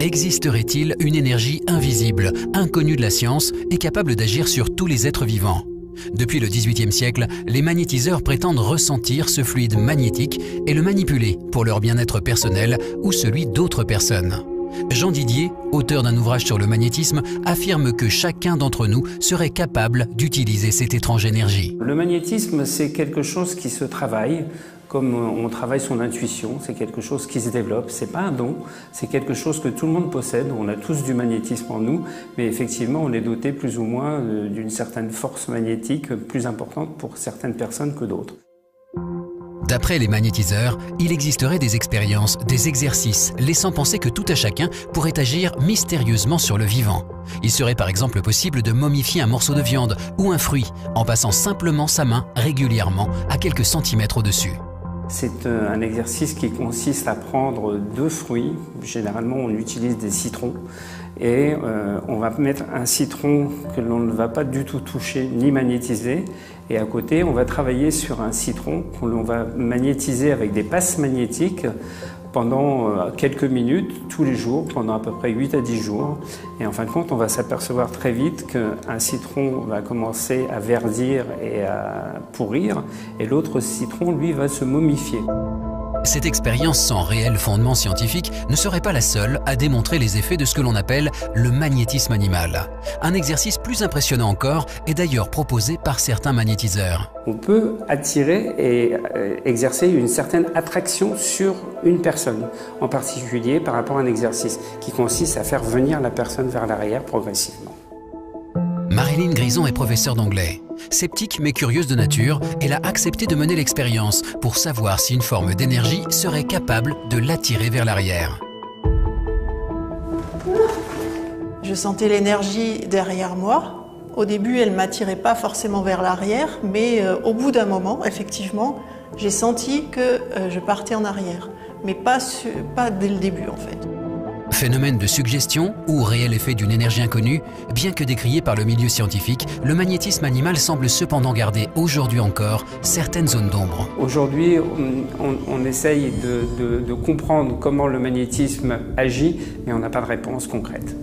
Existerait-il une énergie invisible, inconnue de la science et capable d'agir sur tous les êtres vivants? Depuis le XVIIIe siècle, les magnétiseurs prétendent ressentir ce fluide magnétique et le manipuler pour leur bien-être personnel ou celui d'autres personnes. Jean Didier, auteur d'un ouvrage sur le magnétisme, affirme que chacun d'entre nous serait capable d'utiliser cette étrange énergie. Le magnétisme, c'est quelque chose qui se travaille, comme on travaille son intuition, c'est quelque chose qui se développe. C'est pas un don, c'est quelque chose que tout le monde possède. On a tous du magnétisme en nous, mais effectivement, on est doté plus ou moins euh, d'une certaine force magnétique plus importante pour certaines personnes que d'autres. D'après les magnétiseurs, il existerait des expériences, des exercices, laissant penser que tout à chacun pourrait agir mystérieusement sur le vivant. Il serait par exemple possible de momifier un morceau de viande ou un fruit en passant simplement sa main régulièrement à quelques centimètres au-dessus. C'est euh, un exercice qui consiste à prendre deux fruits. Généralement, on utilise des citrons. Et euh, on va mettre un citron que l'on ne va pas du tout toucher ni magnétiser. Et à côté, on va travailler sur un citron que l'on va magnétiser avec des passes magnétiques pendant euh, quelques minutes, tous les jours, pendant à peu près 8 à 10 jours. Et en fin de compte, on va s'apercevoir très vite qu'un citron va commencer à verdir et à pourrir, et l'autre citron, lui, va se momifier. Cette expérience sans réel fondement scientifique ne serait pas la seule à démontrer les effets de ce que l'on appelle le magnétisme animal. Un exercice plus impressionnant encore est d'ailleurs proposé par certains magnétiseurs. On peut attirer et euh, exercer une certaine attraction sur une personne, en particulier par rapport à un exercice qui consiste à faire venir la personne vers l'arrière progressivement. Marilyn Grison est professeure d'anglais. Sceptique mais curieuse de nature, elle a accepté de mener l'expérience pour savoir si une forme d'énergie serait capable de l'attirer vers l'arrière. Je sentais l'énergie derrière moi. Au début, elle ne m'attirait pas forcément vers l'arrière, mais euh, au bout d'un moment, effectivement, j'ai senti que euh, je partais en arrière. Mais pas, pas dès le début, en fait. Phénomène de suggestion ou réel effet d'une énergie inconnue, bien que décrié par le milieu scientifique, le magnétisme animal semble cependant garder aujourd'hui encore certaines zones d'ombre. Aujourd'hui, on, essaye de, comprendre comment le magnétisme agit, mais on n'a pas de réponse concrète.